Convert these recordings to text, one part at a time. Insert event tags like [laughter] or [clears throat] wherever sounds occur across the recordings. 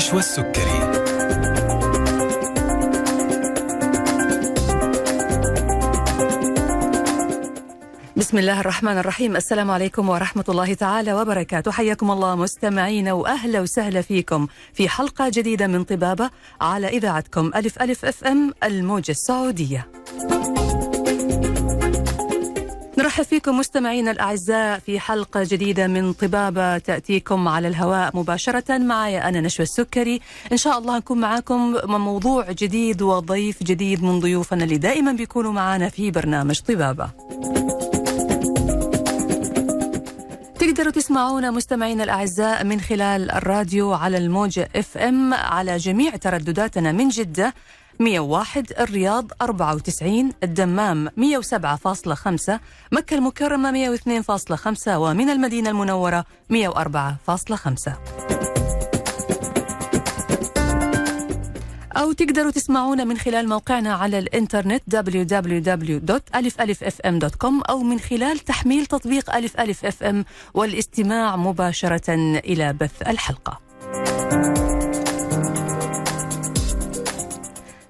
نشوى السكري بسم الله الرحمن الرحيم. السلام عليكم ورحمة الله تعالى وبركاته. حياكم الله مستمعين وأهلا وسهلا فيكم في حلقة جديدة من طبابة على إذاعتكم ألف ألف FM الموجة السعودية. نرحب فيكم مستمعينا الأعزاء في حلقة جديدة من طبابة تأتيكم على الهواء مباشرة معي أنا نشوى السكري. إن شاء الله نكون معاكم موضوع جديد وضيف جديد من ضيوفنا اللي دائما بيكونوا معنا في برنامج طبابة. تقدروا تسمعونا مستمعينا الأعزاء من خلال الراديو على الموجة اف ام على جميع تردداتنا من جدة. 101 الرياض 94 الدمام 107.5 مكة المكرمة 102.5 ومن المدينة المنورة 104.5 أو تقدروا تسمعونا من خلال موقعنا على الإنترنت www.alifalifm.com أو من خلال تحميل تطبيق ألف ألف أف إم والاستماع مباشرة إلى بث الحلقة.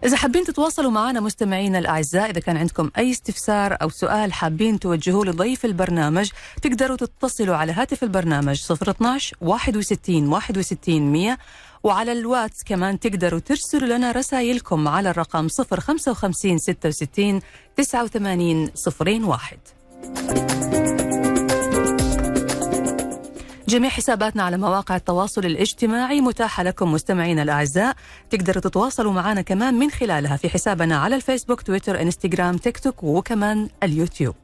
إذا حابين تتواصلوا معنا مستمعينا الأعزاء إذا كان عندكم أي استفسار أو سؤال حابين توجهوه لضيف البرنامج تقدروا تتصلوا على هاتف البرنامج 012 61 61 100 وعلى الواتس كمان تقدروا ترسلوا لنا رسائلكم على الرقم 055 66 89 01 جميع حساباتنا على مواقع التواصل الاجتماعي متاحة لكم مستمعينا الأعزاء. تقدروا تتواصلوا معنا كمان من خلالها في حسابنا على الفيسبوك تويتر إنستغرام تيك توك وكمان اليوتيوب.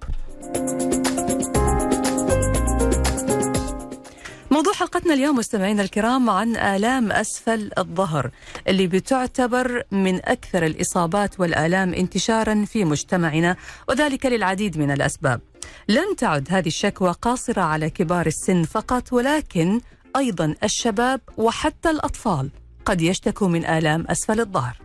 موضوع حلقتنا اليوم مستمعينا الكرام عن آلام أسفل الظهر اللي بتعتبر من أكثر الإصابات والآلام انتشارا في مجتمعنا وذلك للعديد من الأسباب لن تعد هذه الشكوى قاصرة على كبار السن فقط ولكن أيضا الشباب وحتى الأطفال قد يشتكوا من آلام أسفل الظهر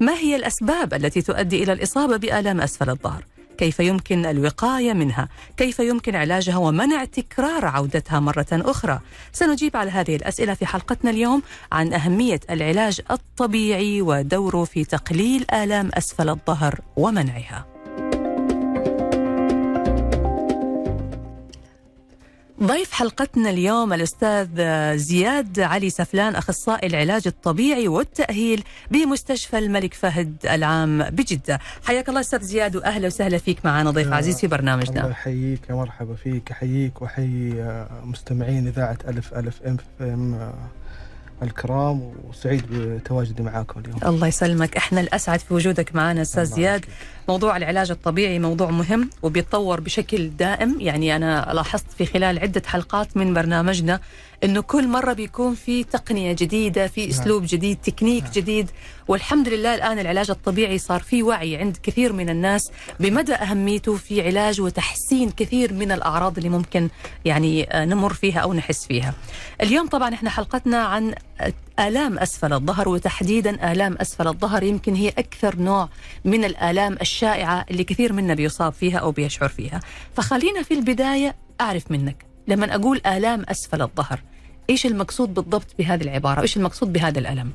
ما هي الأسباب التي تؤدي إلى الإصابة بآلام أسفل الظهر؟ كيف يمكن الوقاية منها؟ كيف يمكن علاجها ومنع تكرار عودتها مرة أخرى؟ سنجيب على هذه الأسئلة في حلقتنا اليوم عن أهمية العلاج الطبيعي ودوره في تقليل آلام أسفل الظهر ومنعها. ضيف حلقتنا اليوم الأستاذ زياد علي سفلان أخصائي العلاج الطبيعي والتأهيل بمستشفى الملك فهد العام بجدة. حياك الله أستاذ زياد وأهلا وسهلا فيك معنا ضيف عزيز في الله برنامجنا يحييك يا مرحبا فيك. أحييك وأحيي آه، مستمعين إذاعة ألف ألف آه، الكرام وسعيد بتواجدي معاكم اليوم. الله يسلمك. إحنا الأسعد في وجودك معنا الله زياد. موضوع العلاج الطبيعي موضوع مهم وبيتطور بشكل دائم. يعني أنا لاحظت في خلال عدة حلقات من برنامجنا أنه كل مرة بيكون في تقنية جديدة في أسلوب جديد تكنيك جديد. والحمد لله الآن العلاج الطبيعي صار في وعي عند كثير من الناس بمدى أهميته في علاج وتحسين كثير من الأعراض اللي ممكن يعني آه، نمر فيها أو نحس فيها. اليوم طبعا إحنا حلقتنا عن آلام أسفل الظهر وتحديدا آلام أسفل الظهر يمكن هي أكثر نوع من الآلام الشائعة اللي كثير منا بيصاب فيها أو بيشعر فيها. فخلينا في البداية أعرف منك لما أقول آلام أسفل الظهر إيش المقصود بالضبط بهذه العبارة؟ وإيش المقصود بهذا الألم؟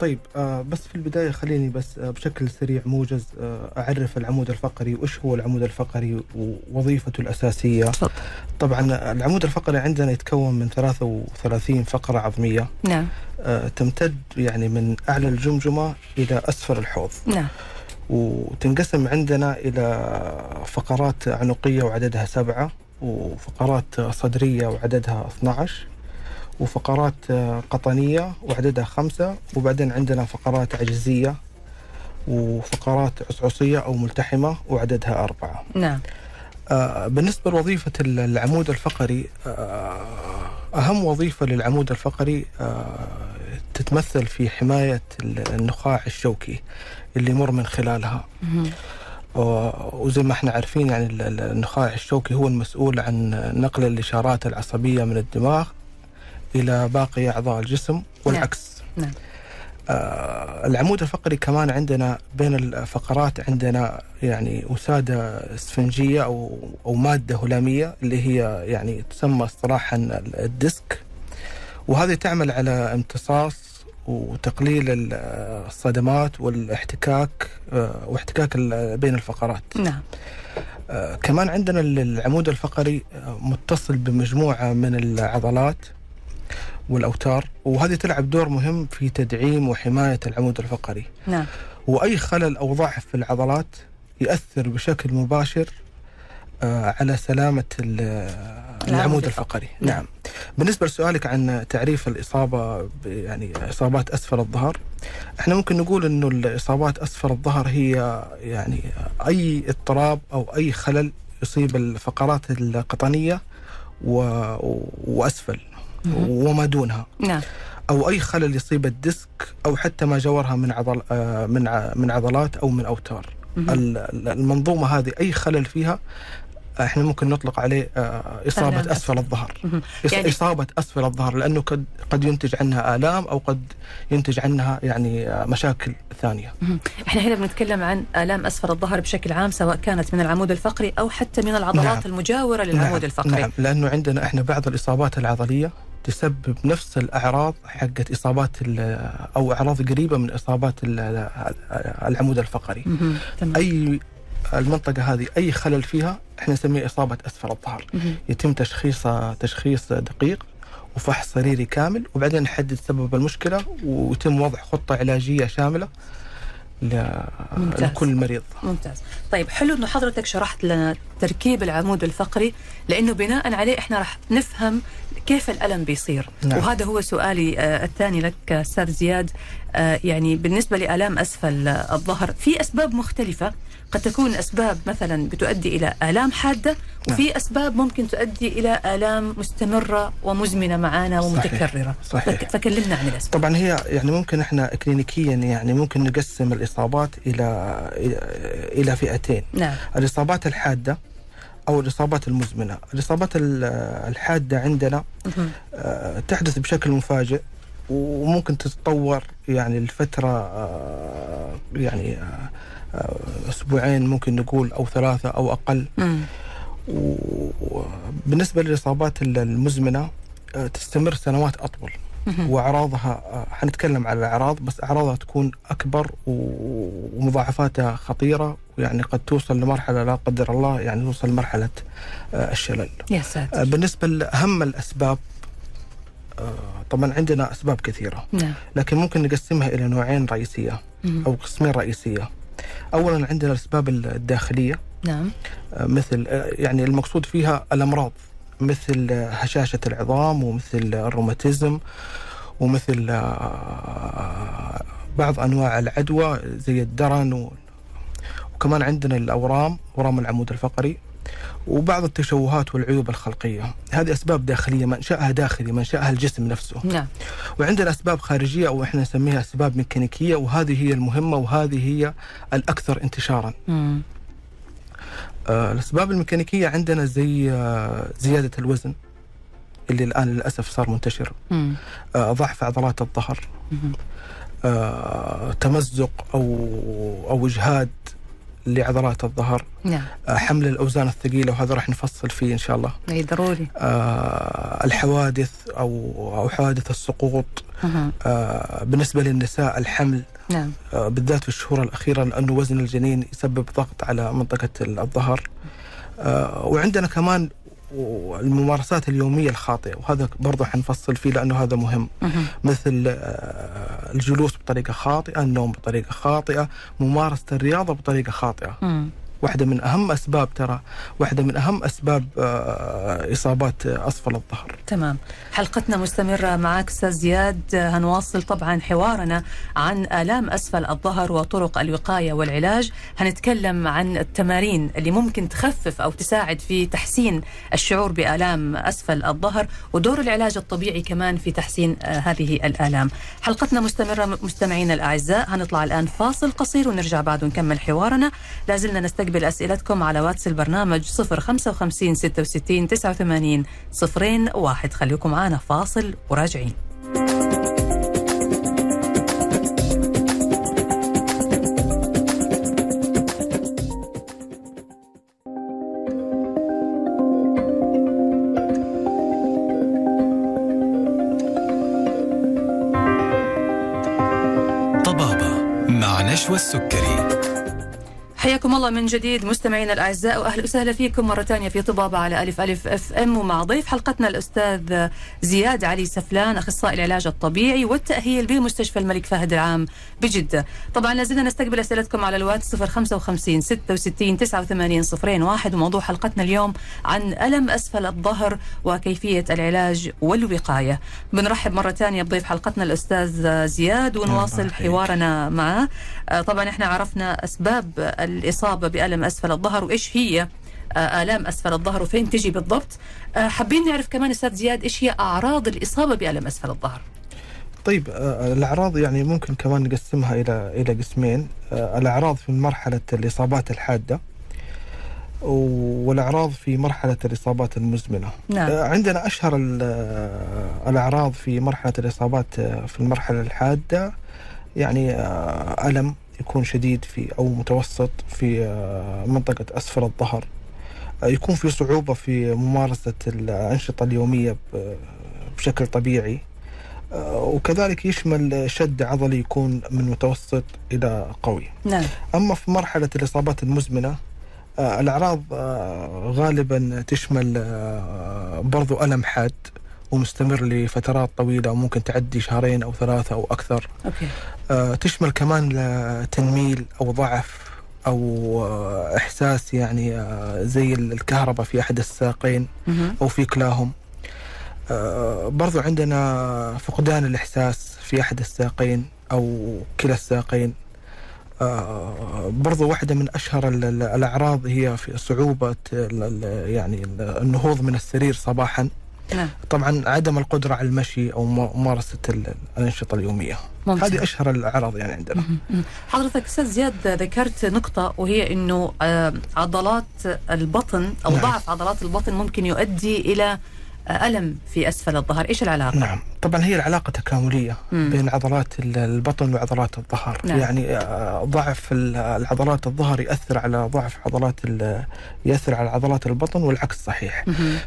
طيب آه بس في البداية خليني بس آه بشكل سريع موجز آه أعرف العمود الفقري. وإيش هو العمود الفقري ووظيفته الأساسية؟ طبعا العمود الفقري عندنا يتكون من 33 فقرة عظمية. نعم. آه تمتد يعني من أعلى الجمجمة إلى أسفل الحوض. نعم. وتنقسم عندنا إلى فقرات عنقية وعددها سبعة وفقرات صدرية وعددها 12 وفقرات قطنية وعددها خمسة وبعدين عندنا فقرات عجزية وفقرات عصعصية أو ملتحمة وعددها أربعة. نعم. آه، بالنسبة لوظيفة العمود الفقري آه، أهم وظيفة للعمود الفقري آه، تتمثل في حماية النخاع الشوكي اللي يمر من خلالها. وزي ما إحنا عارفين يعني ال- ال- النخاع الشوكي هو المسؤول عن نقل الإشارات العصبية من الدماغ إلى باقي أعضاء الجسم والعكس. نعم. آه العمود الفقري كمان عندنا بين الفقرات عندنا يعني وسادة اسفنجية أو أو مادة هلامية اللي هي يعني تسمى اصطلاحا الديسك. وهذه تعمل على امتصاص وتقليل ال- الصدمات والاحتكاك آه، واحتكاك بين الفقرات. نعم. آه، كمان عندنا ال- العمود الفقري آه، متصل بمجموعة من العضلات. والأوتار وهذه تلعب دور مهم في تدعيم وحماية العمود الفقري. نعم. وأي خلل أو ضعف في العضلات يأثر بشكل مباشر آه، على سلامة ال- العمود الفقري. نعم. نعم. بالنسبة لسؤالك عن تعريف الإصابة ب- يعني إصابات أسفل الظهر إحنا ممكن نقول إنه الإصابات أسفل الظهر هي يعني أي اضطراب أو أي خلل يصيب الفقرات القطنية و... وأسفل. مهم. وما دونها. نعم. أو أي خلل يصيب الديسك أو حتى ما جاورها من عضل آه، من من عضلات أو من أوتار. المنظومة هذه أي خلل فيها إحنا ممكن نطلق عليه آه، إصابة أسفل. أسفل الظهر. يعني- إصابة أسفل الظهر لأنه قد قد ينتج عنها آلام أو قد ينتج عنها يعني آه، مشاكل ثانية. إحنا هنا بنتكلم عن آلام أسفل الظهر بشكل عام سواء كانت من العمود الفقري أو حتى من العضلات نعم. المجاورة للعمود نعم. الفقري. نعم. لأنه عندنا إحنا بعض الإصابات العضلية تسبب نفس الأعراض حقت إصابات أو أعراض قريبة من إصابات ال- العمود الفقري. أي المنطقة هذه أي خلل فيها إحنا نسميه إصابة أسفل الظهر. يتم تشخيصها تشخيص دقيق وفحص سريري كامل وبعدين نحدد سبب المشكلة ويتم وضع خطة علاجية شاملة ل- ممتاز. لكل مريض ممتاز طيب حلو إنه حضرتك شرحت لنا تركيب العمود الفقري لأنه بناء عليه إحنا راح نفهم كيف الألم بيصير؟ نعم. وهذا هو سؤالي آه، الثاني لك آه، أستاذ زياد. آه، يعني بالنسبة لألام أسفل آه، الظهر في أسباب مختلفة. قد تكون أسباب مثلا بتؤدي إلى آلام حادة وفي أسباب ممكن تؤدي إلى آلام مستمرة ومزمنة معانا ومتكررة. صحيح. فك- فكلمنا عن الأسباب. طبعا هي يعني ممكن إحنا كلينيكيا يعني ممكن نقسم الإصابات إلى إلى- إلى فئتين. نعم. الإصابات الحادة أو الإصابات المزمنة الإصابات ال- الحادة عندنا. آه، تحدث بشكل مفاجئ وممكن تتطور يعني لفترة آه، يعني آه، أسبوعين ممكن نقول أو ثلاثة أو أقل. وبالنسبه للإصابات المزمنة تستمر سنوات أطول. [laughs] واعراضها آه، حنتكلم على الأعراض بس أعراضها تكون أكبر ومضاعفاتها خطيرة ويعني قد توصل لمرحلة لا قدر الله يعني توصل لمرحلة آه، الشلل. يا آه، ساتر بالنسبة لأهم الأسباب آه، طبعا عندنا أسباب كثيرة نعم لكن ممكن نقسمها إلى نوعين رئيسية. أو قسمين رئيسية. اولا عندنا الأسباب الداخلية نعم آه، مثل آه، يعني المقصود فيها الأمراض مثل هشاشة العظام ومثل الروماتيزم ومثل آه، بعض أنواع العدوى زي الدرن وكمان عندنا الأورام أورام العمود الفقري وبعض التشوهات والعيوب الخلقية. هذه أسباب داخلية منشاها داخلي منشاها الجسم نفسه. نعم. وعندنا أسباب خارجية أو إحنا نسميها أسباب ميكانيكية وهذه هي المهمة وهذه هي الأكثر انتشارا. مم. آه، الأسباب الميكانيكية عندنا زي آه، زيادة الوزن اللي الآن للأسف صار منتشر. آه، ضعف عضلات الظهر. تمزق أو أو إجهاد لعضلات الظهر. نعم. حمل الأوزان الثقيلة وهذا راح نفصل فيه إن شاء الله. أي ضروري. آه، الحوادث أو أو حوادث السقوط. مهم. آه، بالنسبة للنساء الحمل نعم آه، بالذات في الشهور الأخيرة لأنه وزن الجنين يسبب ضغط على منطقة الظهر آه، وعندنا كمان الممارسات اليومية الخاطئة وهذا برضه حنفصل فيه لأنه هذا مهم. مثل آه، الجلوس بطريقة خاطئة النوم بطريقة خاطئة ممارسة الرياضة بطريقة خاطئة. واحدة من أهم أسباب ترى واحدة من أهم أسباب آه، إصابات آه، أسفل الظهر. تمام. حلقتنا مستمرة معك أستاذ زياد. هنواصل طبعا حوارنا عن آلام أسفل الظهر وطرق الوقاية والعلاج. هنتكلم عن التمارين اللي ممكن تخفف أو تساعد في تحسين الشعور بآلام أسفل الظهر ودور العلاج الطبيعي كمان في تحسين آه، هذه الآلام. حلقتنا مستمرة مستمعينا الأعزاء. هنطلع الآن فاصل قصير ونرجع بعد ونكمل حوارنا. لازلنا نستقبل أسئلتكم على واتس البرنامج 055 66 89 صفرين واحد. خليكم معنا فاصل وراجعين. الله من جديد مستمعينا الأعزاء وأهلا وسهلا فيكم مرة ثانية في طبابة على ألف ألف أف أم ومع ضيف حلقتنا الأستاذ زياد علي سفلان أخصائي العلاج الطبيعي والتأهيل بمستشفى الملك فهد العام بجدة. طبعا لازلنا نستقبل أسئلتكم على الواتس 055 66 89 01 وموضوع حلقتنا اليوم عن ألم أسفل الظهر وكيفية العلاج والوقاية. بنرحب مرة ثانية بضيف حلقتنا الأستاذ زياد ونواصل حوارنا معه. طبعا إحنا عرفنا أسباب الإصابة بألم أسفل الظهر وإيش هي آه، آلام أسفل الظهر وفين تجي بالضبط؟ آه، حابين نعرف كمان أستاذ زياد إيش هي أعراض الإصابة بألم أسفل الظهر؟ طيب آه، الأعراض يعني ممكن كمان نقسمها إلى إلى قسمين. الأعراض في مرحلة الإصابات الحادة والأعراض في مرحلة الإصابات المزمنة. نعم. عندنا أشهر الأعراض في مرحلة الإصابات في المرحلة الحادة يعني ألم. يكون شديد في أو متوسط في آه، منطقة أسفل الظهر. آه، يكون في صعوبة في ممارسة الأنشطة اليومية بشكل طبيعي. آه، وكذلك يشمل شد عضلي يكون من متوسط إلى قوي. نعم. أما في مرحلة الإصابات المزمنة الأعراض غالبا تشمل برضو ألم حاد. ومستمر لفترات طويلة وممكن تعدي شهرين أو ثلاثة أو أكثر. أوكي. آه تشمل كمان تنميل أو ضعف أو آه إحساس يعني آه زي الكهرباء في أحد الساقين أو في كلاهم. آه برضو عندنا فقدان الإحساس في أحد الساقين أو كلا الساقين. برضو واحدة من أشهر الأعراض هي في صعوبة يعني النهوض من السرير صباحا. نعم. طبعا عدم القدرة على المشي أو ممارسة الأنشطة اليومية ممتاز. هذه أشهر الأعراض يعني عندنا حضرتك أستاذ زياد ذكرت نقطة وهي أنه آه، عضلات البطن أو نعم. ضعف عضلات البطن ممكن يؤدي إلى ألم في أسفل الظهر إيش العلاقة؟ نعم طبعا هي العلاقة تكاملية مم. بين عضلات البطن وعضلات الظهر نعم. يعني آه، ضعف العضلات الظهر يأثر على ضعف عضلات يأثر على عضلات البطن والعكس صحيح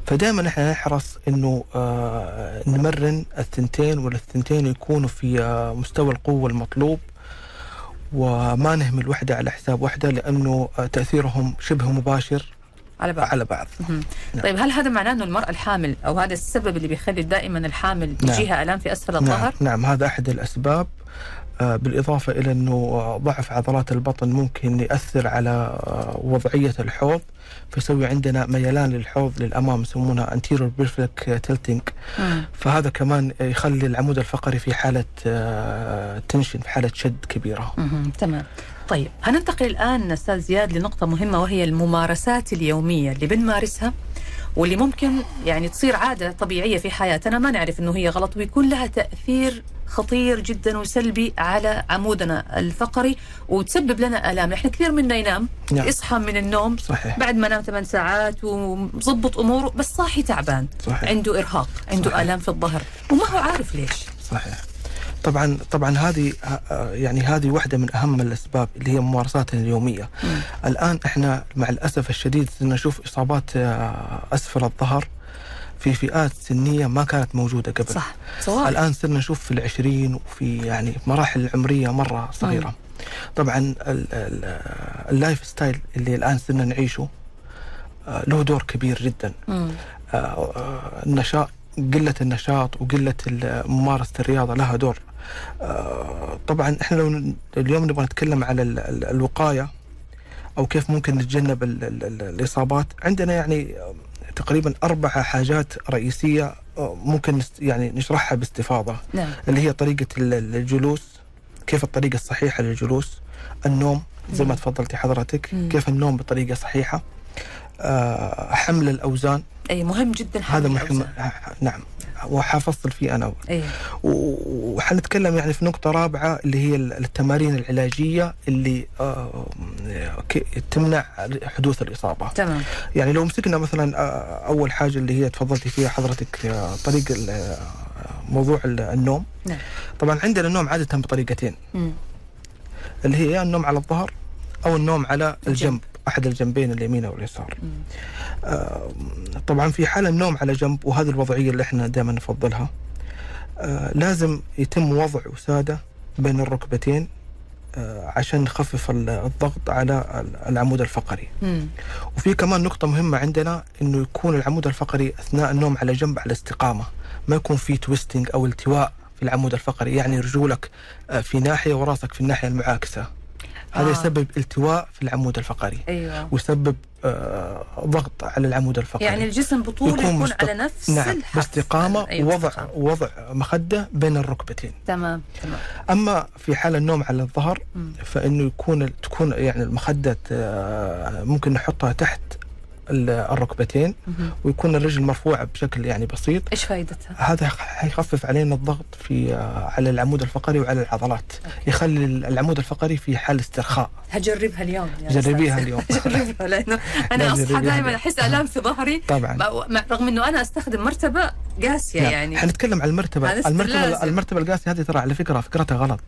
فدائما إحنا نحرص إنه آه، نمرن الثنتين والثنتين يكونوا في آه، مستوى القوة المطلوب وما نهمل وحدة على حساب وحدة لأنه تأثيرهم شبه مباشر على بعض. على بعض. نعم. طيب هل هذا معناه إنه المرأة الحامل أو هذا السبب اللي بيخلي دائما الحامل نعم. يجيها الام في أسفل الظهر؟ نعم. نعم هذا أحد الأسباب. آه، بالإضافة إلى أنه ضعف عضلات البطن ممكن يأثر على آه، وضعية الحوض. فيسوي عندنا ميلان للحوض للأمام يسمونها anterior pelvic tilting. فهذا كمان يخلي العمود الفقري في حالة تنشن آه، في حالة شد كبيرة. تمام. طيب هننتقل الآن أستاذ زياد لنقطة مهمة وهي الممارسات اليومية اللي بنمارسها واللي ممكن يعني تصير عادة طبيعية في حياتنا ما نعرف أنه هي غلط ويكون لها تأثير خطير جدا وسلبي على عمودنا الفقري وتسبب لنا آلام إحنا كثير منا ينام نعم. يصحى من النوم صحيح. بعد ما نام ثمان ساعات ومظبط أموره بس صاحي تعبان صحيح. عنده إرهاق عنده صحيح. آلام في الظهر وما هو عارف ليش صحيح طبعا طبعا هذه يعني هذه واحدة من أهم الأسباب اللي هي ممارساتنا اليومية. م. الآن إحنا مع الأسف الشديد نشوف إصابات آه، أسفل الظهر في فئات سنية ما كانت موجودة قبل. صح صواب. الآن صرنا نشوف في العشرين وفي يعني مراحل عمرية مرة صغيرة. م. طبعا ال lifestyle اللي الآن صرنا نعيشه آه، له دور كبير جدا. آه، النشاط قلة النشاط وقلة ممارسة الرياضة لها دور آه، طبعا إحنا لو اليوم نبغى نتكلم على الوقاية أو كيف ممكن نتجنب الإصابات عندنا يعني تقريبا أربع حاجات رئيسية آه، ممكن يعني نشرحها باستفاضة نعم. اللي هي طريقة الجلوس كيف الطريقة الصحيحة للجلوس النوم زي ما نعم. تفضلتي حضرتك مم. كيف النوم بطريقة صحيحة آه، حمل الأوزان أي مهم جدا هذا مهم. نعم. وحفصل فيه أنا أيه. وحنتكلم يعني في نقطة رابعة اللي هي التمارين العلاجية اللي آه تمنع حدوث الإصابة. تمام. يعني لو مسكنا مثلا آه أول حاجة اللي هي تفضلتي فيها حضرتك آه طريق آه، موضوع النوم. نعم. طبعا عندنا النوم عادة بطريقتين. م. اللي هي النوم على الظهر أو النوم على الجنب. أحد الجنبين اليمين أو اليسار. آه طبعا في حال النوم على جنب وهذه الوضعية اللي إحنا دائما نفضلها. آه لازم يتم وضع وسادة بين الركبتين آه، عشان نخفف ال- الضغط على ال- العمود الفقري. مم. وفي كمان نقطة مهمة عندنا إنه يكون العمود الفقري أثناء النوم على جنب على استقامة ما يكون في تويستنج أو التواء في العمود الفقري يعني رجولك آه، في ناحية وراسك في الناحية المعاكسة. هذا آه. يسبب التواء في العمود الفقري أيوه ويسبب آه، ضغط على العمود الفقري يعني الجسم بطوله يكون يكون, مست- على نفس نعم الحرف. باستقامة أيوة، ووضع. وضع مخدة بين الركبتين تمام تمام أما في حال النوم على الظهر. فإنه يكون تكون يعني المخدة آه، ممكن نحطها تحت الركبتين. ويكون الرجل مرفوعه بشكل يعني بسيط إيش فائدتها؟ هذا حيخفف علينا الضغط في آه، على العمود الفقري وعلى العضلات يخلي العمود الفقري في حال استرخاء هجربها اليوم يا جربيها. اليوم [laughs] جربها لأنه [laughs] أنا أصحى دائما. أحس ألام في ظهري طبعا رغم إنه أنا أستخدم مرتبة قاسية نعم. يعني حنتكلم عن المرتبة المرتبة لازم. المرتبة القاسية هذه ترى على فكرة فكرتها غلط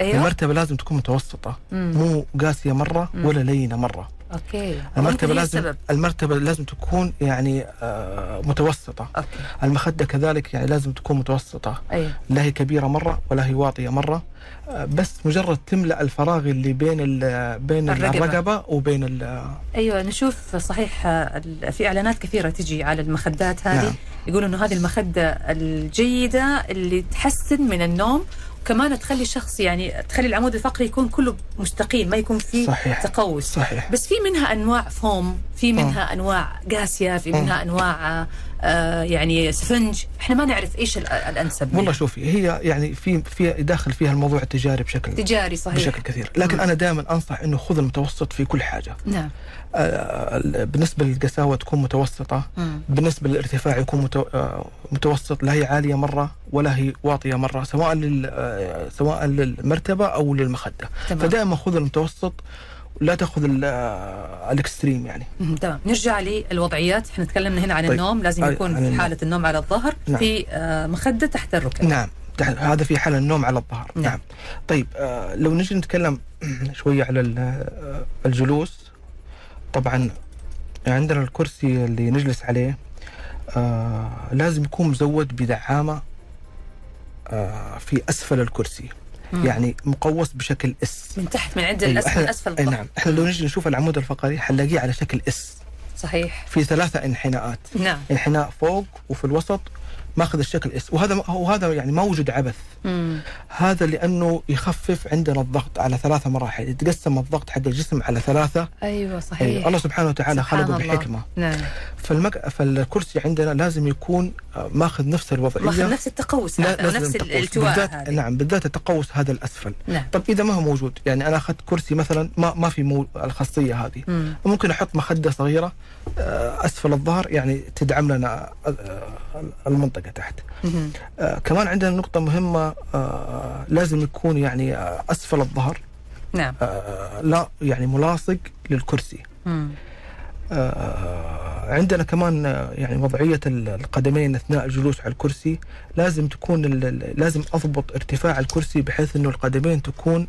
أيوه المرتبة لازم تكون متوسطة مم. مو قاسية مرة مم. ولا لينة مرة okay. المرتبة ممكن هي لازم السبب. المرتبة لازم تكون يعني آه، متوسطة. okay. المخدة كذلك يعني لازم تكون متوسطة. أيوه لا هي كبيرة مرة ولا هي واطية مرة. آه، بس مجرد تملأ الفراغ اللي بين ال- بين الرقبة. الرقبة وبين ال- أيوه نشوف صحيح آه، في إعلانات كثيرة تجي على المخدات هذه. نعم. يقولوا إنه هذه المخدة الجيدة اللي تحسن من النوم وكمان تخلي الشخص يعني تخلي العمود الفقري يكون كله مستقيم ما يكون فيه صحيح. تقوس. صحيح. بس في منها أنواع فوم في منها أنواع قاسية في آه. منها أنواع آه، آه يعني سفنج. إحنا ما نعرف إيش ال- الأنسب والله. شوفي هي يعني في في داخل فيها الموضوع التجاري بشكل تجاري صحيح. بشكل كثير. لكن مم. أنا دائما أنصح إنه خذ المتوسط في كل حاجة. نعم. آه، بالنسبة للقساوة تكون متوسطة. مم. بالنسبة للارتفاع يكون متو... آه، متوسط لا هي عالية مرة ولا هي واطية مرة سواء لل... آه، سواء للمرتبة أو للمخدة. تمام. فدائما خذ المتوسط لا تأخذ ال- ال extreme يعني تمام نرجع للوضعيات إحنا تكلمنا هنا عن طيب. النوم لازم يكون في. حالة النوم على الظهر نعم. في آه، مخدة تحت الركب نعم تحت- هذا في حال النوم على الظهر نعم. نعم. طيب آه، لو نجي نتكلم [clears throat] شوية على آه، الجلوس طبعا عندنا الكرسي اللي نجلس عليه آه لازم يكون مزود بدعامة آه في أسفل الكرسي مم. يعني مقوس بشكل S. من تحت من عند أيوة، الأسفل إحنا- أسفل الظهر نعم إحنا لو نجي نشوف العمود الفقري حنلاقيه على شكل S. صحيح. في ثلاثة انحناءات. نعم. انحناء فوق وفي الوسط ماخذ الشكل S وهذا وهذا يعني ما وجد عبث. مم. هذا لأنه يخفف عندنا الضغط على ثلاثة مراحل يتقسم الضغط حق الجسم على ثلاثة. أيوه صحيح. أيوة. الله سبحانه وتعالى سبحان خلقه الله. بحكمة. نعم. فالمك... فالكرسي عندنا لازم يكون آه، ماخذ نفس الوضعية. ماخذ نفس التقوس لا- نفس التقوس. الالتواء بالذات نعم بالذات التقوس هذا الأسفل. نعم. طب إذا ما هو موجود؟ يعني أنا أخذت كرسي مثلا ما ما في مو الخاصية هذه. مم. ممكن أحط مخدة صغيرة آه، أسفل الظهر يعني تدعم لنا آه، المنطقة تحت. آه، كمان عندنا نقطة مهمة آه، لازم يكون يعني آه، أسفل الظهر. نعم. آه، لا يعني ملاصق للكرسي. مم. آه، عندنا كمان آه، يعني وضعية ال- القدمين أثناء الجلوس على الكرسي. لازم تكون لازم أضبط ارتفاع الكرسي بحيث أنه القدمين تكون آه،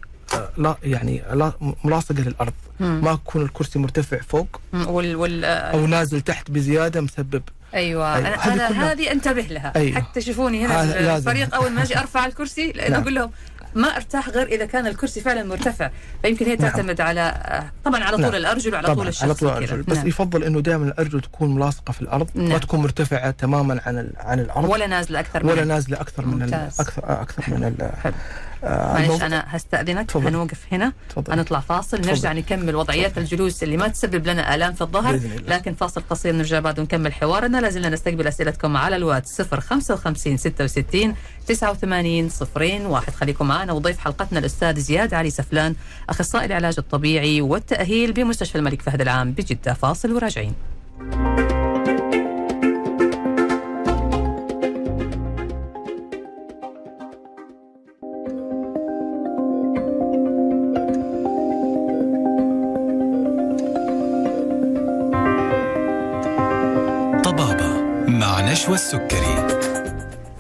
لا يعني لا ملاصقة للأرض مم. ما يكون الكرسي مرتفع فوق. وال وال أو نازل تحت بزيادة مسبب أيوه, أيوة. هذه أنا كلها- هذه أنتبه لها أيوة. حتى شوفوني هنا في. الفريق أول ما أجي أرفع الكرسي لأنه نعم. أقول لهم ما أرتاح غير إذا كان الكرسي فعلا مرتفع فيمكن هي نعم. تعتمد على آه، طبعا على طول نعم. الأرجل وعلى طول طبعا الشخص على طول كذا. الأرجل بس نعم. يفضل أنه دائما الأرجل تكون ملاصقة في الأرض نعم. ما تكون مرتفعة تماما عن عن الأرض ولا نازلة أكثر ولا من من ممتاز. أكثر أكثر من ال- حلو. آه، معلش الموضوع- أنا هستأذنك تفضل. هنوقف هنا تفضل. هنطلع فاصل تفضل. نرجع نكمل وضعيات تفضل. الجلوس اللي ما تسبب لنا آلام في الظهر. لكن فاصل قصير نرجع بعد ونكمل حوارنا لازلنا نستقبل أسئلتكم على الواتس 055 66 89 صفرين واحد خليكم معنا وضيف حلقتنا الأستاذ زياد علي سفلان أخصائي العلاج الطبيعي والتأهيل بمستشفى الملك فهد العام بجدة فاصل وراجعين مع نشوى السكري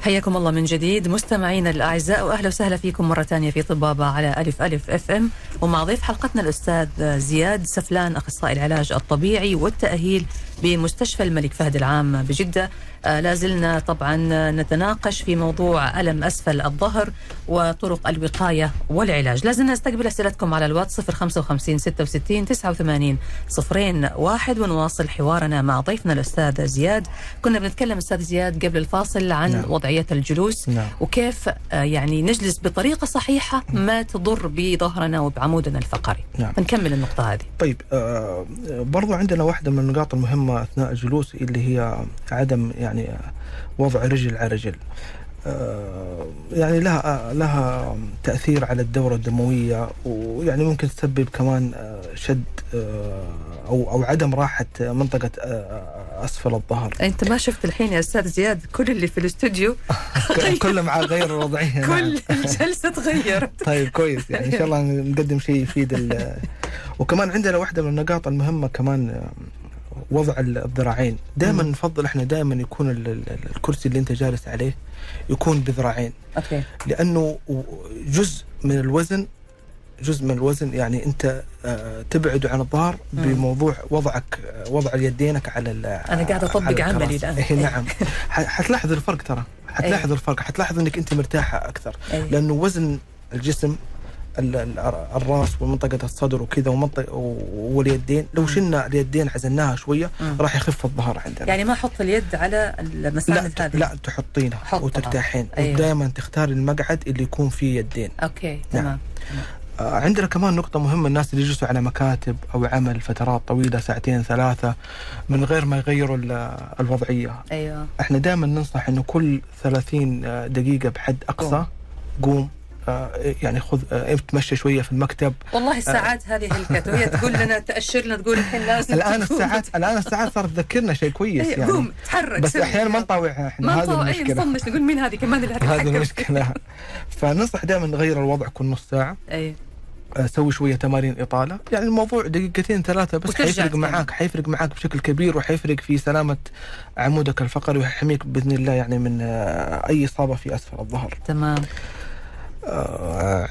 حياكم الله من جديد مستمعينا الأعزاء وأهلا وسهلا فيكم مرة ثانية في طبابة على ألف ألف FM. ومع ضيف حلقتنا الأستاذ زياد سفلان أخصائي العلاج الطبيعي والتأهيل بمستشفى الملك فهد العام بجدة آه، لازلنا طبعا نتناقش في موضوع ألم أسفل الظهر وطرق الوقاية والعلاج لازلنا نستقبل أسئلتكم على الواتس 055 66 89 صفرين واحد ونواصل حوارنا مع ضيفنا الأستاذ زياد كنا بنتكلم أستاذ زياد قبل الفاصل عن نعم. وضعية الجلوس نعم. وكيف آه، يعني نجلس بطريقة صحيحة ما تضر بظهرنا وبعمودنا الفقري. نعم. فنكمل النقطة هذه. طيب آه برضو عندنا واحدة من النقاط المهمة أثناء الجلوس اللي هي عدم يعني آه، وضع رجل على رجل. آه يعني لها آه لها تأثير على الدورة الدموية ويعني ممكن تسبب كمان آه شد آه أو أو عدم راحة منطقة آه أسفل الظهر. أنت ما شفت الحين يا أستاذ زياد كل اللي في الاستوديو؟ [laughs] كل مع غير الوضعية نعم. كل الجلسة تغيرت. [laughs] طيب كويس. يعني إن شاء الله نقدم شيء يفيد ال- وكمان عندنا واحدة من النقاط المهمة كمان آه، وضع الذراعين دائما. نفضل إحنا دائما يكون ال- ال- الكرسي اللي أنت جالس عليه يكون بذراعين أوكي لأنه جزء من الوزن جزء من الوزن يعني أنت آه، تبعد عن الظهر. بموضوع وضعك وضع يدينك على قاعدة أطبق على عملي الكراسي. الآن. إيه نعم حتلاحظ الفرق ترى حتلاحظ الفرق حتلاحظ إنك أنت مرتاحة أكثر. لأنه وزن الجسم ال- ال- الراس ومنطقة الصدر وكذا ومنطقه واليدين لو. شلنا اليدين عزلناها شوية. راح يخف الظهر عندنا يعني ما أحط اليد على لا المساند ت- هذه لا تحطينها. وترتاحين أيوه. ودائما تختار المقعد اللي يكون فيه يدين okay نعم. تمام آه، عندنا كمان نقطة مهمة الناس اللي يجلسوا على مكاتب أو عمل فترات طويلة ساعتين ثلاثة من غير ما يغيروا ال- الوضعية أيوه إحنا دائما ننصح إنه كل 30 دقيقة بحد أقصى قوم آه، يعني خذ آه، تمشى شوية في المكتب. والله الساعات هذه هلكت وهي تقول لنا تأشر لنا تقول الحين لازم [laughs] تقوم. الساعات الآن الساعات صارت تذكرنا شيء كويس إيه، يعني. قوم تحرك بس سوي. أحيانا ما نطاوعها إحنا ما هذه نطوع اي نطنش نقول مين هذه كمان اللي هذه المشكلة. فننصح دائما نغير الوضع كل نص ساعة. اي آه، سوي شوية تمارين إطالة. يعني الموضوع دقيقتين ثلاثة بس حيفرق. معاك حيفرق معاك بشكل كبير وحيفرق في سلامة عمودك الفقري ويحميك بإذن الله يعني من آه، أي إصابة في أسفل الظهر. تمام. آه،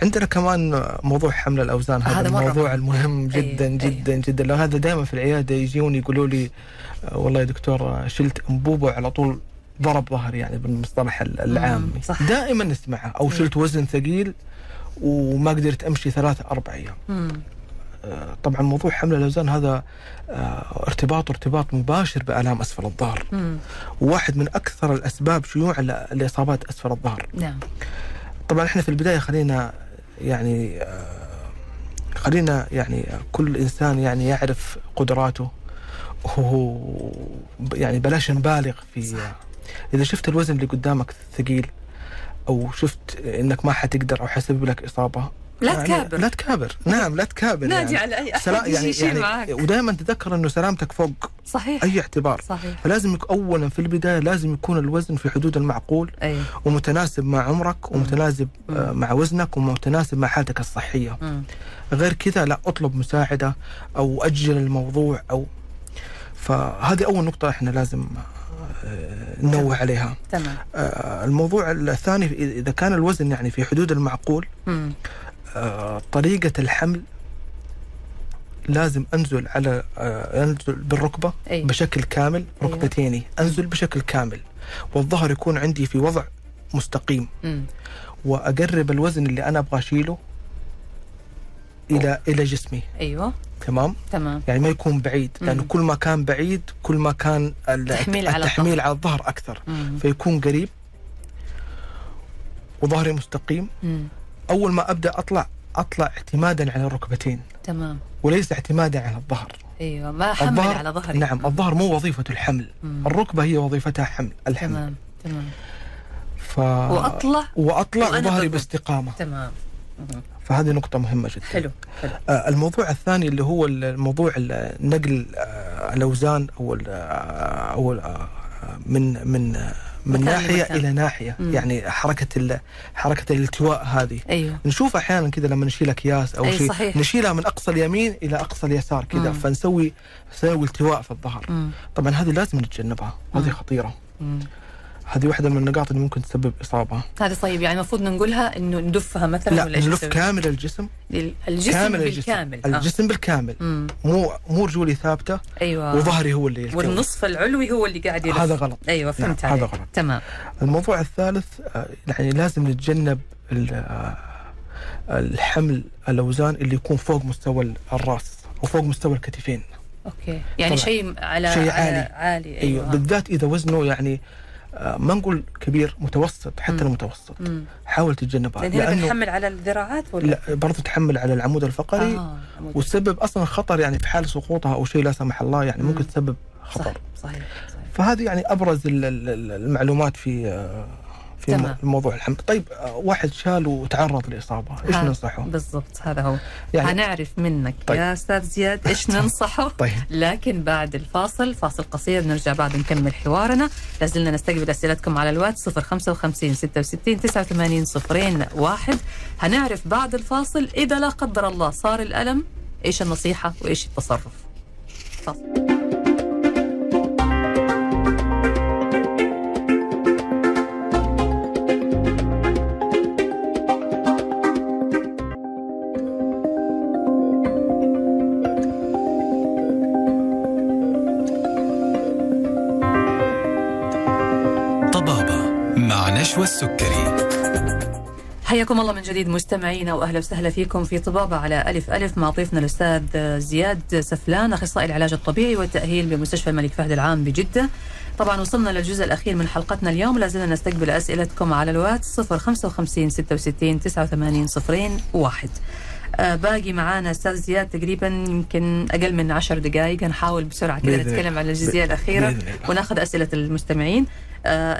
عندنا كمان موضوع حمل الأوزان هذا, هذا مرة الموضوع مهم. المهم أي- جدا أي. جدا جدا لو هذا دائما في العيادة يجوني يقولوا لي آه، والله يا دكتور آه، شلت أنبوبة على طول ضرب ظهري يعني بالمصطلح ال- العام مم، صح. دائما نسمعها أو أي. شلت وزن ثقيل وما قدرت أمشي ثلاثة أربع أيام. آه، طبعا موضوع حمل الأوزان هذا آه، ارتباط ارتباط مباشر بآلام أسفل الظهر مم. وواحد من أكثر الأسباب شيوعا لإصابات أسفل الظهر نعم طبعا إحنا في البداية خلينا يعني آه، خلينا يعني كل إنسان يعني يعرف قدراته وهو يعني بلاش نبالغ في إذا شفت الوزن اللي قدامك ثقيل أو شفت إنك ما حتقدر أو حيسبب لك إصابة لا يعني تكابر. لا تكابر. نعم لا تكابر نادي يعني. على أي أحد يعني يعني معاك. ودائما تذكر إنه سلامتك فوق صحيح. أي اعتبار. صحيح. فلازم اولا في البداية لازم يكون الوزن في حدود المعقول أي. ومتناسب مع عمرك ومتناسب مم. آه، مع وزنك ومتناسب مع حالتك الصحية. مم. غير كذا لا أطلب مساعدة أو أجل الموضوع أو فهذه أول نقطة إحنا لازم آه، ننوه عليها. تمام. آه، الموضوع الثاني إذا كان الوزن يعني في حدود المعقول مم. آه، طريقة الحمل لازم أنزل على آه، أنزل بالركبة أي. بشكل كامل أيوة. ركبتيني. أنزل بشكل كامل. والظهر يكون عندي في وضع مستقيم. مم. وأقرب الوزن اللي أنا أبغى أشيله إلى إلى جسمي. أيوه. تمام؟ تمام. يعني ما يكون بعيد. لأنه. كل ما كان بعيد كل ما كان ال- تحميل على التحميل على الظهر أكثر. مم. فيكون قريب. وظهري مستقيم. مم. أول ما أبدأ أطلع أطلع اعتمادا على الركبتين. تمام. وليس اعتمادا على الظهر. أيوه ما حمل الظهر على ظهري نعم الظهر مو وظيفة الحمل. مم. الركبة هي وظيفتها حمل الحمل. تمام تمام. ف... وأطلع؟ وأطلع بضبط. باستقامة. تمام. مم. فهذه نقطة مهمة جدا. حلو حلو. آه، الموضوع الثاني اللي هو الموضوع ال- نقل آه، الأوزان أو ال- آه، ال- آه، من من من مكان ناحية لمكان. إلى ناحية مم. يعني حركة ال- حركة الالتواء هذه أيوه نشوف أحيانا كذا لما نشيل أكياس أو أي شيء صحيح. نشيلها من أقصى اليمين إلى أقصى اليسار كذا. فنسوي نسوي التواء في الظهر مم. طبعا هذه لازم نتجنبها هذه. خطيرة مم. هذه واحدة من النقاط اللي ممكن تسبب إصابة هذا طيب يعني المفروض نقولها إنه ندفها مثلا لا ولا؟ كامل الجسم الجسم كامل بالكامل الجسم آه. الجسم بالكامل مم. مو مو رجولي ثابتة أيوه وظهري هو اللي يلتوي. والنصف العلوي هو اللي قاعد يلف هذا غلط أيوه فهمت نعم، هذا غلط. تمام الموضوع الثالث آه، يعني لازم نتجنب آه، الحمل الأوزان اللي يكون فوق مستوى الرأس أو فوق مستوى الكتفين أوكي يعني. شيء على شيء على عالي. عالي أيوه أيوه بالذات إذا وزنه يعني آه، ما نقول كبير متوسط حتى مم. المتوسط مم. حاول تتجنبها لأن هنا بنحمل على الذراعات ولا لا برضه تحمل على العمود الفقري آه. وتسبب أصلا خطر يعني في حال سقوطها أو شيء لا سمح الله يعني مم. ممكن تسبب خطر صحيح صحيح, صحيح. فهذه يعني أبرز ال- ال- ال- المعلومات في آه، في تمام. مو- موضوع الحمل. طيب آه، واحد شال وتعرض لإصابة إيش ننصحه؟ بالضبط هذا هو. يعني حنعرف منك طيب. يا أستاذ زياد إيش [laughs] ننصحه. طيب. لكن بعد الفاصل فاصل قصير نرجع بعد نكمل حوارنا. لازلنا نستقبل أسئلتكم على الواتس 055 66 89 صفرين واحد. هنعرف بعد الفاصل إذا لا قدر الله صار الألم إيش النصيحة وإيش التصرف. فاصل. مع نشوى السكري حياكم الله من جديد مستمعينا وأهلا وسهلا فيكم في طبابة على ألف ألف مع ضيفنا الأستاذ زياد سفلان أخصائي العلاج الطبيعي والتأهيل بمستشفى الملك فهد العام بجدة. طبعا وصلنا للجزء الأخير من حلقتنا اليوم لازلنا نستقبل أسئلتكم على الواتس 055 66 89 صفرين واحد. آه باقي معانا أستاذ زياد تقريبا يمكن أقل من عشر دقائق نحاول بسرعة كذا نتكلم عن الجزئية الأخيرة. وناخذ أسئلة المستمعين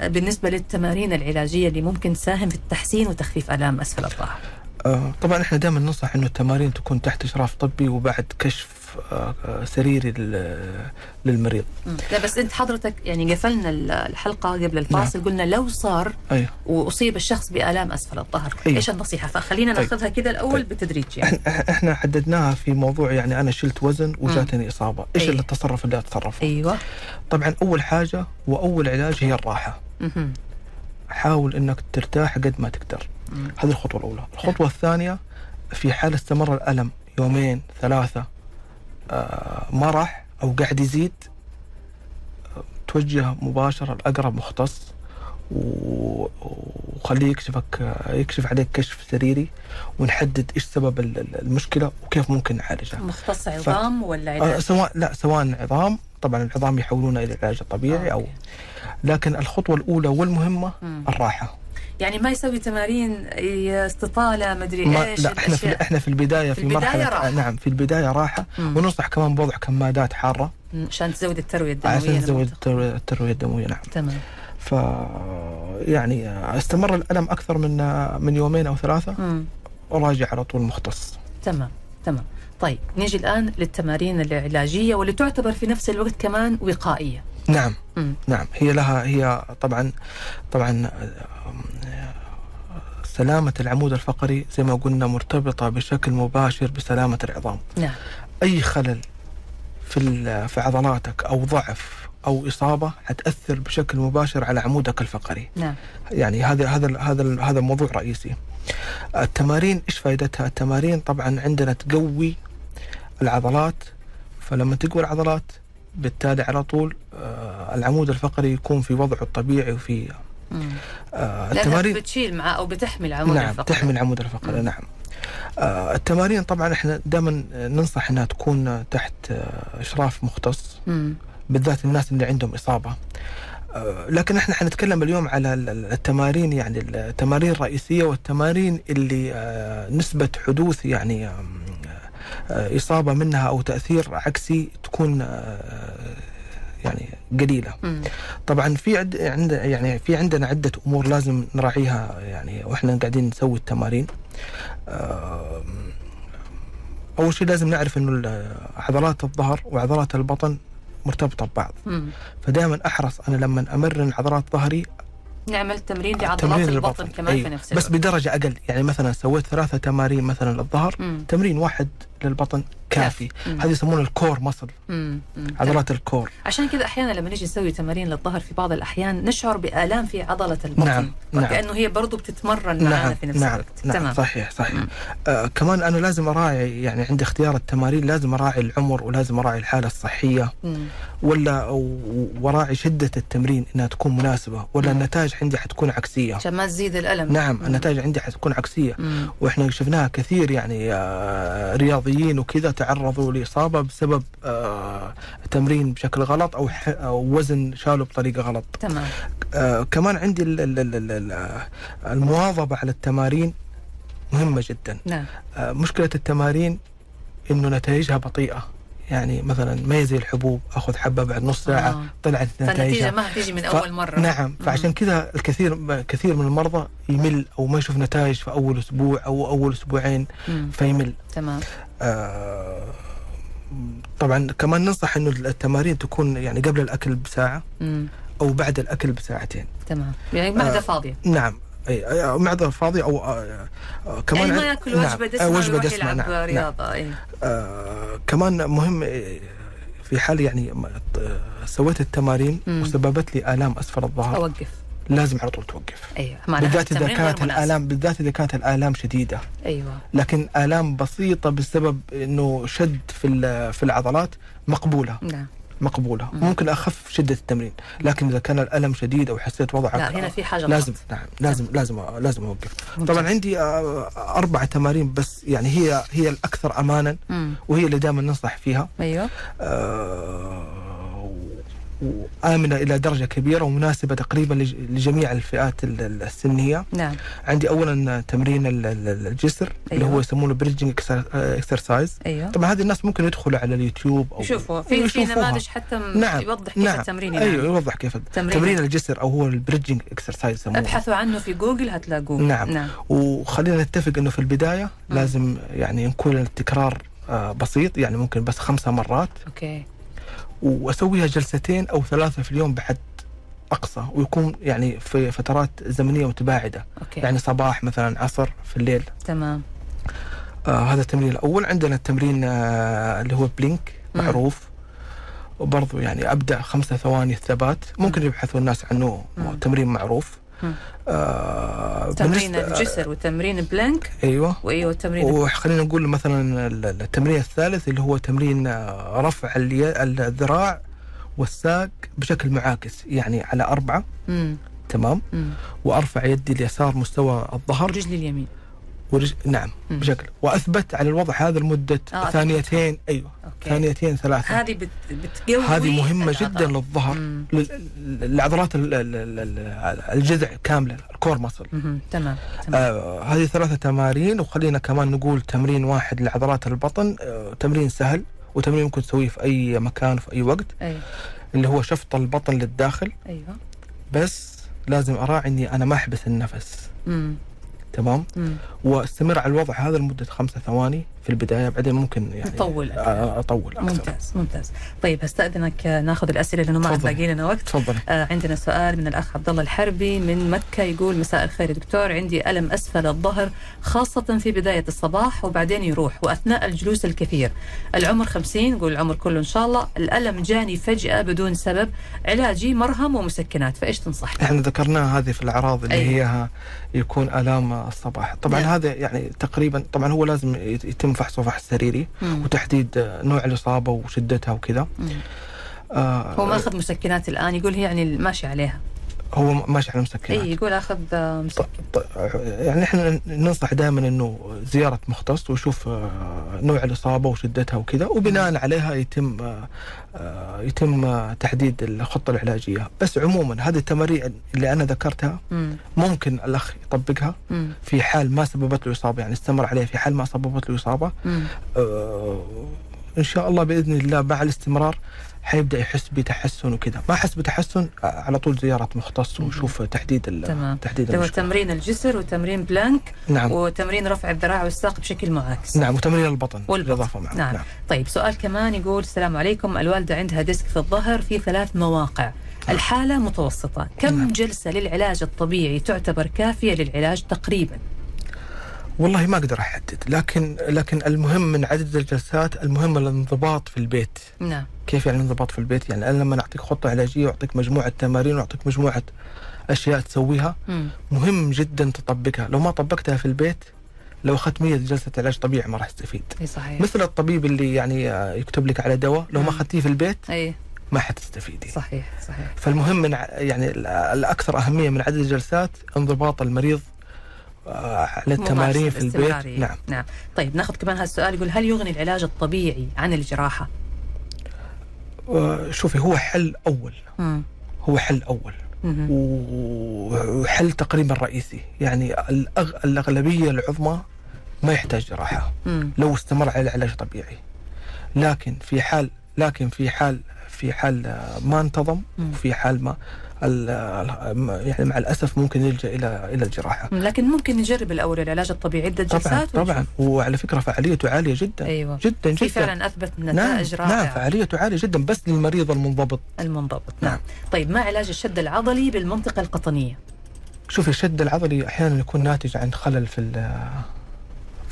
بالنسبة للتمارين العلاجية اللي ممكن تساهم في التحسين وتخفيف آلام أسفل الظهر. آه، طبعا إحنا دائما ننصح إنه التمارين تكون تحت إشراف طبي وبعد كشف آه، سريري لل- للمريض. لا بس انت حضرتك يعني قفلنا ال- الحلقة قبل الفاصل قلنا لو صار أيوه وأصيب الشخص بآلام أسفل الظهر أيوة. إيش النصيحة فخلينا طيب. ناخذها كذا الأول طيب. بالتدريج يعني إحنا حددناها في موضوع يعني أنا شلت وزن وجاتني إصابة إيش. اللي التصرف اللي أتصرفه أيوه طبعا أول حاجة وأول علاج هي الراحة مهم. حاول إنك ترتاح قد ما تقدر. هذه الخطوة الأولى الخطوة الثانية في حال استمر الألم يومين ثلاثة ما راح أو قاعد يزيد آه، توجه مباشرة لأقرب مختص وخليه يكشفك آه، يكشف عليك كشف سريري ونحدد إيش سبب ال- ال- المشكلة وكيف ممكن نعالجها مختص عظام ولا آه علاج؟ سواء لا سواء عظام طبعا العظام يحولونها إلى العلاج الطبيعي آه، أو أوكي. لكن الخطوة الأولى والمهمة مم. الراحة يعني ما يسوي تمارين استطالة مدري ما إيش لا إحنا في. إحنا في البداية في في, البداية مرحلة راحة. نعم في البداية راحة مم. وننصح كمان بوضع كمادات حارة. عشان تزود التروية الدموية عشان تزود. الترويه التروية الدموية نعم تمام ف يعني استمر الألم أكثر من من يومين أو ثلاثة مم. وراجع على طول مختص تمام تمام طيب نيجي الآن للتمارين العلاجية واللي تعتبر في نفس الوقت كمان وقائية نعم. نعم. هي لها هي طبعا طبعا سلامة العمود الفقري زي ما قلنا مرتبطة بشكل مباشر بسلامة العظام. نعم. أي خلل في في عضلاتك أو ضعف أو إصابة حتأثر بشكل مباشر على عمودك الفقري. نعم. يعني هذا هذا هذا هذا موضوع رئيسي. التمارين إيش فائدتها التمارين طبعا عندنا تقوي العضلات فلما تقوي العضلات بالتالي على طول آه، العمود الفقري يكون في وضعه الطبيعي وفي. آه، التمارين بتشيل معاه أو بتحمل عمود نعم الفقري تحمل عمود الفقري مم. نعم آه، التمارين طبعا إحنا دائما ننصح إنها تكون تحت آه، إشراف مختص مم. بالذات الناس اللي عندهم إصابة آه، لكن إحنا حنتكلم اليوم على ال- ال- التمارين يعني التمارين الرئيسية والتمارين اللي آه، نسبة حدوث يعني إصابة منها أو تأثير عكسي تكون آه، يعني قليلة مم. طبعا في عد عند يعني في عندنا عدة أمور لازم نراعيها يعني وإحنا قاعدين نسوي التمارين أول شيء لازم نعرف ال- عضلات الظهر وعضلات البطن مرتبطة ببعض مم. فدائما أحرص أنا لما أمرن عضلات ظهري نعمل تمرين لعضلات تمرين البطن للبطن. كمان أيوة. في نفس بس الوقت بدرجة أقل يعني مثلا سويت ثلاثة تمارين مثلا للظهر. تمرين واحد للبطن كافي. هذه يسمونه ال core muscle. عضلات ال core عشان كذا أحيانا لما نيجي نسوي تمارين للظهر في بعض الأحيان نشعر بآلام في عضلة البطن نعم، نعم. وكأنه هي برضو بتتمرن معنا نعم في نفس نعم الوقت نعم تمام صحيح صحيح مم. آه كمان أنا لازم أراعي يعني عند اختيار التمارين لازم أراعي العمر ولازم أراعي الحالة الصحية مم. ولا وراعي شدة التمرين إنها تكون مناسبة ولا مم. النتائج عندي حتكون عكسية عشان ما تزيد الألم نعم مم. النتائج عندي حتكون عكسية مم. وإحنا شفناها كثير يعني آه، رياضيين وكذا تعرضوا لإصابة بسبب آه، تمرين بشكل غلط أو ح- أو وزن شالوا بطريقة غلط. تمام. آه، كمان عندي ال- ال- ال- ال- ال- المواظبة على التمارين مهمة جدا. نعم. آه، مشكلة التمارين إنه نتائجها بطيئة. يعني مثلا ما زي الحبوب آخذ حبة بعد نص ساعة آه. طلعت فالنتيجة نتائجها ما هتيجي من ف- أول مرة. نعم. مم. فعشان كذا الكثير كثير من المرضى يمل أو ما يشوف نتائج في أول أسبوع أو أول أسبوعين مم. فيمل. تمام. آه طبعا كمان ننصح إنه التمارين تكون يعني قبل الأكل بساعة مم. أو بعد الأكل بساعتين. تمام. يعني معدة آه، فاضية. نعم. أي أي- معدة فاضية أو آه آه كمان يعني ما يأكل نعم، وجبه آه، دسمه وجبة ويروح دسمه يلعب نعم, نعم. رياضه اي آه كمان مهم آه، في حال يعني آه، سويت التمارين مم. وسببت لي آلام اسفل الظهر. أوقف. لازم على طول توقف. أيوه بالذات إذا كانت. الالام بالذات إذا كانت الآلام شديدة. أيوه. لكن آلام بسيطة بسبب إنه شد في في العضلات مقبولة. نعم. مقبولة. مم. ممكن أخف شدة التمرين. لكن إذا كان الألم شديد أو حسيت وضعك لا هنا في حاجة لازم. نعم لازم لازم لازم أوقف. ممتاز. طبعا عندي آه، أربع تمارين بس يعني هي هي الأكثر امانا. مم. وهي اللي دائما ننصح فيها. أيوه. آه، وآمنة إلى درجة كبيرة ومناسبة تقريبا لج- لجميع الفئات ال- ال- السنية نعم عندي أولا تمرين ال- ال- الجسر اللي أيوة. هو يسمونه بريدجنج exercise أيوه طبعا هذه الناس ممكن يدخلوا على اليوتيوب أو يشوفوا في في. نماذج حتى م- نعم يوضح كيف نعم التمرين أيوه يعني. يوضح كيف تمرين. تمرين الجسر أو هو ال bridging exercise يسمونه ابحثوا عنه في جوجل هتلاقوه نعم. نعم وخلينا نتفق إنه في البداية مم. لازم يعني يكون التكرار آه، بسيط يعني ممكن بس خمسة مرات okay وأسويها جلستين أو ثلاثة في اليوم بحد أقصى ويكون يعني في فترات زمنية متباعدة. okay. يعني صباح مثلا عصر في الليل. تمام. آه هذا التمرين الأول. عندنا التمرين آه اللي هو plank. معروف. وبرضه يعني ابدا خمسة ثواني الثبات. ممكن يبحثوا الناس عنه. تمرين معروف. آه تمرين الجسر وتمرين plank. أيوه. وأيوة تمرين وخلينا نقول مثلا ال- التمرين الثالث اللي هو تمرين آه، رفع الذراع والساق بشكل معاكس يعني على أربعة. مم. تمام؟ مم. وأرفع يدي اليسار مستوى الظهر. رجلي اليمين. ورج... نعم مم. بشكل. وأثبت على الوضع هذا لمدة آه، ثانيتين أيوة okay. ثانيتين ثلاثة. هذه بت... بتقوي هذه مهمة العضلة. جدا للظهر للعضلات ال- ال- ال- ال- الجذع كاملة ال core muscle. تمام تمام. آه هذه ثلاثة تمارين وخلينا كمان نقول تمرين واحد لعضلات البطن. آه تمرين سهل وتمرين ممكن تسويه في أي مكان في أي وقت أيوه اللي هو شفط البطن للداخل. أيوه. بس لازم أراعي إني أنا ما أحبس النفس. مم. تمام مم. واستمر على الوضع هذا لمدة خمسة ثواني في البداية بعدين ممكن يعني. آه، أطول أكثر ممتاز ممتاز طيب هستأذنك آه، ناخذ الأسئلة لأنه ما. باقي لنا وقت تفضل آه عندنا سؤال من الأخ عبد الله الحربي من مكة يقول مساء الخير دكتور عندي ألم أسفل الظهر خاصة في بداية الصباح وبعدين يروح وأثناء الجلوس الكثير العمر 50 يقول العمر كله إن شاء الله الألم جاني فجأة بدون سبب علاجي مرهم ومسكنات فإيش تنصح إحنا ذكرناها هذه في الأعراض اللي أيوة. هي يكون آلام الصباح طبعا نعم. هذا يعني تقريبا طبعا هو لازم يتم فحص سريري مم. وتحديد نوع الإصابة وشدتها وكذا. آه هو ماخذ مسكنات الآن يقول هي يعني ماشي عليها هو ماشي على مسكنات أي يقول أخذ آه، مسكن ط- ط- يعني إحنا ننصح دائما إنه زيارة مختص ويشوف آه، نوع الإصابة وشدتها وكذا وبناء عليها يتم آه، يتم تحديد الخطة العلاجية. بس عموما هذه التمارين اللي أنا ذكرتها مم. ممكن الأخ يطبقها. في حال ما سببت له إصابة يعني استمر عليها في حال ما سببت له إصابة. إن شاء الله بإذن الله مع الاستمرار حيبدأ يحس بتحسن وكذا. ما حس بتحسن على طول زيارة مختص ويشوف تحديد تمام. تحديد المشكلة. تمرين الجسر وتمرين plank نعم. وتمرين رفع الذراع والساق بشكل معاكس. نعم وتمرين البطن. بالإضافة معه نعم. طيب سؤال كمان يقول السلام عليكم. الوالدة عندها disc في الظهر في ثلاث مواقع. الحالة متوسطة. كم نعم. جلسة للعلاج الطبيعي تعتبر كافية للعلاج تقريبا؟ والله ما أقدر أحدد لكن لكن المهم من عدد الجلسات المهم الانضباط في البيت. نعم. كيف يعني الانضباط في البيت؟ يعني أنا لما أعطيك خطة علاجية وأعطيك مجموعة تمارين وأعطيك مجموعة أشياء تسويها مم. مهم جدا تطبقها. لو ما طبقتها في البيت لو أخذت 100 جلسة علاج طبيعي ما راح تستفيد. صحيح. مثل الطبيب اللي يعني آه، يكتب لك على دواء لو ما. أخذتيه في البيت إي. ما حتستفيدي صحيح صحيح. فالمهم من يعني ال- الأكثر أهمية من عدد الجلسات انضباط المريض على التمارين في البيت. نعم نعم طيب ناخذ كمان هالسؤال يقول هل يغني العلاج الطبيعي عن الجراحة؟ آه، شوفي هو حل أول مم. هو حل أول. وحل تقريبا رئيسي يعني الأغ... الأغلبية العظمى ما يحتاج جراحة مم. لو استمر على علاج طبيعي لكن في حال لكن في حال في حال ما انتظم. وفي حال ما يعني مع الأسف ممكن يلجأ إلى إلى الجراحة. لكن ممكن نجرب الأول العلاج الطبيعي عده طبعا جلسات طبعا. وعلى فكرة فعاليته عالية جدا أيوه. جدا جدا. في فعلا أثبت نعم نتائج نعم رائعة. فعاليته عالية جدا بس للمريض المنضبط. المنضبط نعم. نعم. طيب ما علاج الشد العضلي بالمنطقة القطنية؟ شوف الشد العضلي أحيانا يكون ناتج عن خلل في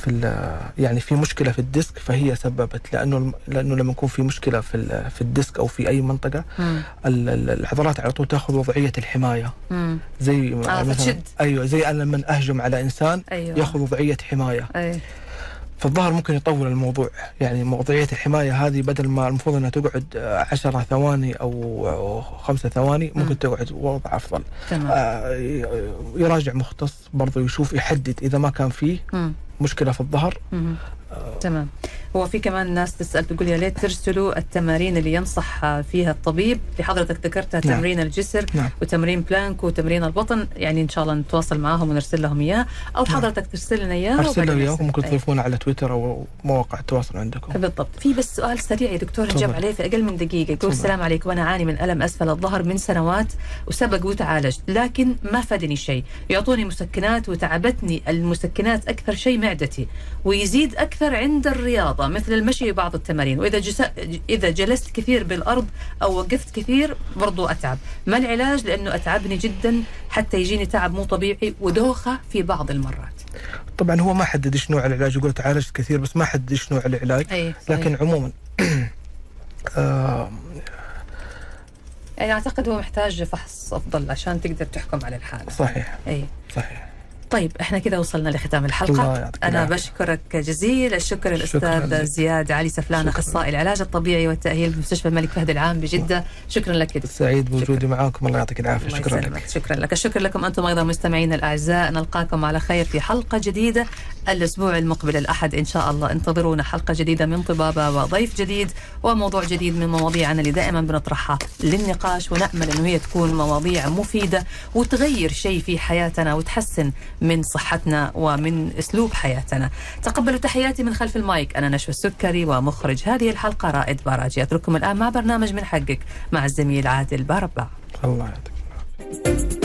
في ال يعني في مشكلة في ال disc فهي سببت لأنه لأنه لما يكون في مشكلة في في ال disc أو في أي منطقة مم. ال- ال- العضلات على طول تأخذ وضعية الحماية مم. زي آه، مثلا فتشد. أيوه زي أنا لما أهجم على إنسان أيوه يأخذ وضعية حماية أي. فالظهر ممكن يطول الموضوع يعني وضعيه الحماية هذه بدل ما المفروض أنها تقعد آه، عشرة ثواني أو أو خمسة ثواني مم. ممكن تقعد وضع أفضل تمام آه، يراجع مختص برضه يشوف يحدد إذا ما كان فيه مم. مشكلة في الظهر مم. تمام هو في كمان ناس تسأل تقول يا ليت ترسلوا التمارين اللي ينصح فيها الطبيب اللي حضرتك ذكرتها نعم. تمرين الجسر نعم وتمرين بلانك وتمرين البطن يعني إن شاء الله نتواصل معاهم ونرسل لهم إياه أو نعم. حضرتك ترسل لنا إياه أرسل لي نرسل. ممكن أي. تضيفونا على تويتر أو مواقع التواصل عندكم بالضبط في بس سؤال سريع يا دكتور نجاوب. عليه في أقل من دقيقة يقول. السلام عليكم وأنا اعاني من ألم أسفل الظهر من سنوات وسبق وتعالجت لكن ما فادني شيء يعطوني مسكنات وتعبتني المسكنات أكثر شيء معدتي ويزيد أكثر عند الرياضة مثل المشي وبعض التمارين. وإذا جس... إذا جلست كثير بالأرض أو وقفت كثير برضو أتعب. ما العلاج؟ لأنه أتعبني جدا حتى يجيني تعب مو طبيعي ودوخة في بعض المرات. طبعا هو ما حدد إيش نوع العلاج يقول تعالجت كثير بس ما حدد إيش نوع العلاج. أي لكن عموما [clears throat] آه يعني أعتقد هو محتاج فحص أفضل عشان تقدر تحكم على الحالة. صحيح. أي. صحيح. طيب إحنا كذا وصلنا لختام الله الحلقة يعطيك أنا. بشكرك جزيل. الشكر الأستاذ. زياد علي سفلان. أخصائي العلاج الطبيعي والتأهيل بمستشفى الملك فهد العام بجدة. شكرا لك دكتور. سعيد بوجودي معاكم. الله يعطيك العافية. الله شكرا. لك. شكرا لك. الشكر لكم أنتم أيضا مستمعينا الأعزاء. نلقاكم على خير في حلقة جديدة الأسبوع المقبل الأحد. إن شاء الله انتظرونا حلقة جديدة من طبابة وضيف جديد وموضوع جديد من مواضيعنا اللي دائما بنطرحها للنقاش ونأمل إنه هي تكون مواضيع مفيدة وتغير شيء في حياتنا وتحسن من صحتنا ومن أسلوب حياتنا. تقبلوا تحياتي من خلف المايك. أنا نشوى السكري ومخرج هذه الحلقة رائد باراجي. أترككم الآن مع برنامج من حقك مع الزميل عادل باربع. الله يعطيك